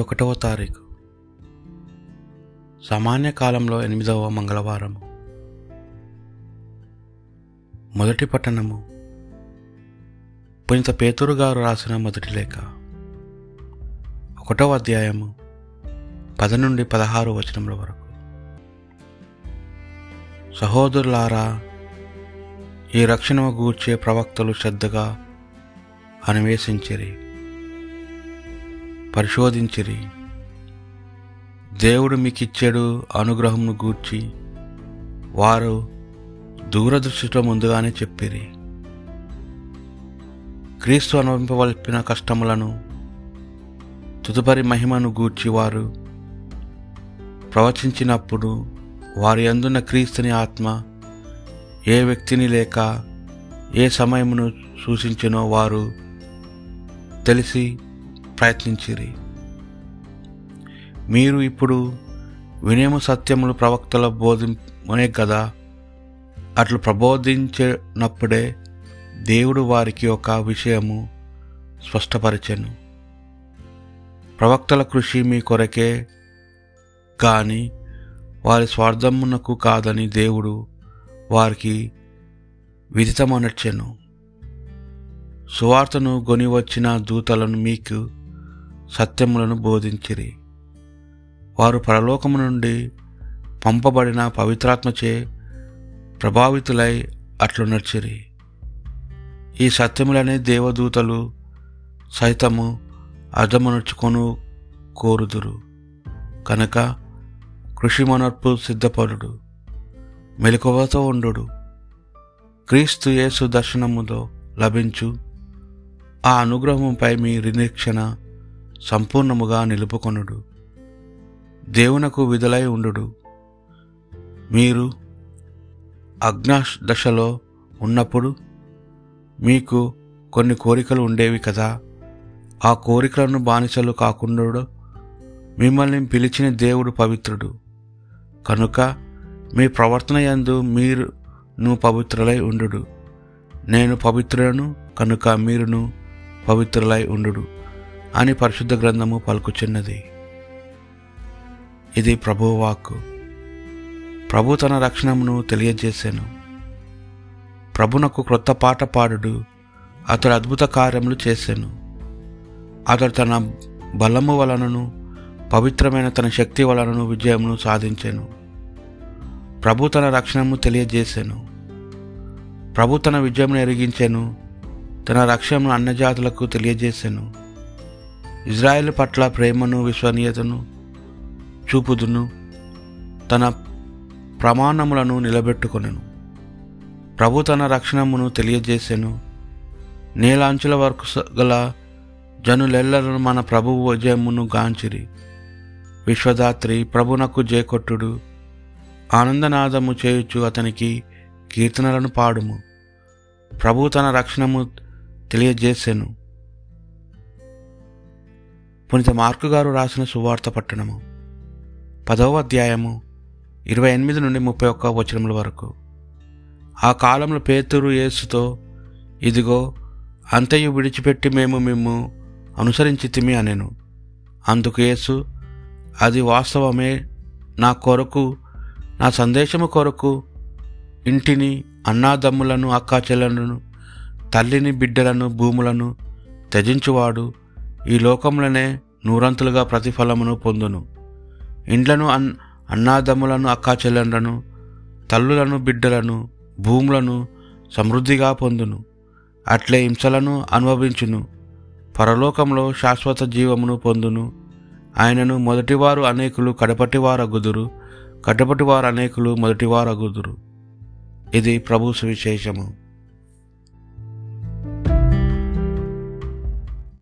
ఒకటవ తారీఖు. సామాన్య కాలంలో ఎనిమిదవ మంగళవారము మొదటి పట్టణము. పునిత పేతురు గారు రాసిన మొదటి లేఖ. ఒకటవ అధ్యాయము పది నుండి పదహారు వచనముల వరకు. సహోదరులారా ఈ రక్షణ గూర్చే ప్రవక్తలు శ్రద్ధగా అన్వేషించిరి పరిశోధించిరి. దేవుడు మీకిచ్చాడు అనుగ్రహంను గూర్చి వారు దూరదృష్టితో ముందుగానే చెప్పిరి. క్రీస్తు అనుభవింపవలపిన కష్టములను తుదుపరి మహిమను గూర్చి వారు ప్రవచించినప్పుడు వారి అందున్న క్రీస్తుని ఆత్మ ఏ వ్యక్తిని లేక ఏ సమయమును సూచించినో వారు తెలిసి ప్రయత్నించిరి. మీరు ఇప్పుడు వినేము సత్యములు ప్రవక్తల బోధించే కదా అట్లు ప్రబోధించినప్పుడే దేవుడు వారికి ఒక విషయము స్పష్టపరిచెను. ప్రవక్తల కృషి మీ కొరకే కానీ వారి స్వార్థమునకు కాదని దేవుడు వారికి విదితమనర్చెను. సువార్తను గొని వచ్చిన దూతలను మీకు సత్యములను బోధించిరి. వారు పరలోకము నుండి పంపబడిన పవిత్రాత్మచే ప్రభావితులై అట్లు నడిచిరి. ఈ సత్యములనే దేవదూతలు సైతము అర్థమనుచుకొను కోరుదురు. కనుక కృషి మనర్పు సిద్ధపరుడు మెలకువతో ఉండు క్రీస్తు యేసు దర్శనముతో లభించు. ఆ అనుగ్రహంపై మీ నిరీక్షణ సంపూర్ణముగా నిలుపుకొనుడు. దేవునకు విధులై ఉండు మీరు అజ్ఞా దశలో ఉన్నప్పుడు మీకు కొన్ని కోరికలు ఉండేవి కదా. ఆ కోరికలను బానిసలు కాకుండా మిమ్మల్ని పిలిచిన దేవుడు పవిత్రుడు. కనుక మీ ప్రవర్తన యందు మీరు నువ్వు పవిత్రులై ఉండు నేను పవిత్రులను కనుక మీరును పవిత్రులై ఉండు అని పరిశుద్ధ గ్రంథము పలుకుచున్నది. ఇది ప్రభువాక్కు ప్రభు తన రక్షణమును తెలియజేశాను ప్రభునకు క్రొత్త పాట పాడుడు అతడు అద్భుత కార్యములు చేశాను అతడు తన బలము వలనను పవిత్రమైన తన శక్తి వలనను విజయమును సాధించాను. ప్రభు తన రక్షణము తెలియజేశాను ప్రభు తన విజయమును ఎరిగించాను తన రక్షణను అన్నజాతులకు తెలియజేశాను ఇజ్రాయెల్ పట్ల ప్రేమను విశ్వనీయతను చూపుదును. తన ప్రమాణములను నిలబెట్టుకొనెను. ప్రభు తన రక్షణమును తెలియజేసెను. నేలాంచుల వరకు గల జనులెల్లరూ మన ప్రభువు విజయమును గాంచిరి. విశ్వదాత్రి ప్రభునకు జయకొట్టుడు. ఆనందనాదము చేయుచు అతనికి కీర్తనలను పాడుము. ప్రభు తన రక్షణము తెలియజేసెను. పునిత మార్కు గారు రాసిన సువార్త పట్టణము పదవ అధ్యాయము ఇరవై ఎనిమిది నుండి ముప్పై ఒక్క వచనముల వరకు. ఆ కాలంలో పేతురు యేసుతో ఇదిగో అంతయు విడిచిపెట్టి మేము మేము అనుసరించి తిమి అనెను. అందుకు యేసు అది వాస్తవమే నా కొరకు నా సందేశము కొరకు ఇంటిని అన్నాదమ్ములను అక్కాచెల్లెలను తల్లిని బిడ్డలను భూములను త్యజించువాడు ఈ లోకంలోనే నూరంతులుగా ప్రతిఫలమును పొందును. ఇండ్లను అన్ అన్నాదమ్ములను అక్కాచెల్లెండ్లను తల్లులను బిడ్డలను భూములను సమృద్ధిగా పొందును. అట్లే హింసలను అనుభవించును. పరలోకంలో శాశ్వత జీవమును పొందును. ఆయనను మొదటివారు అనేకులు కడపటివారగుదురు కడపటివారు అనేకులు మొదటివారగుదురు. ఇది ప్రభు సువిశేషము.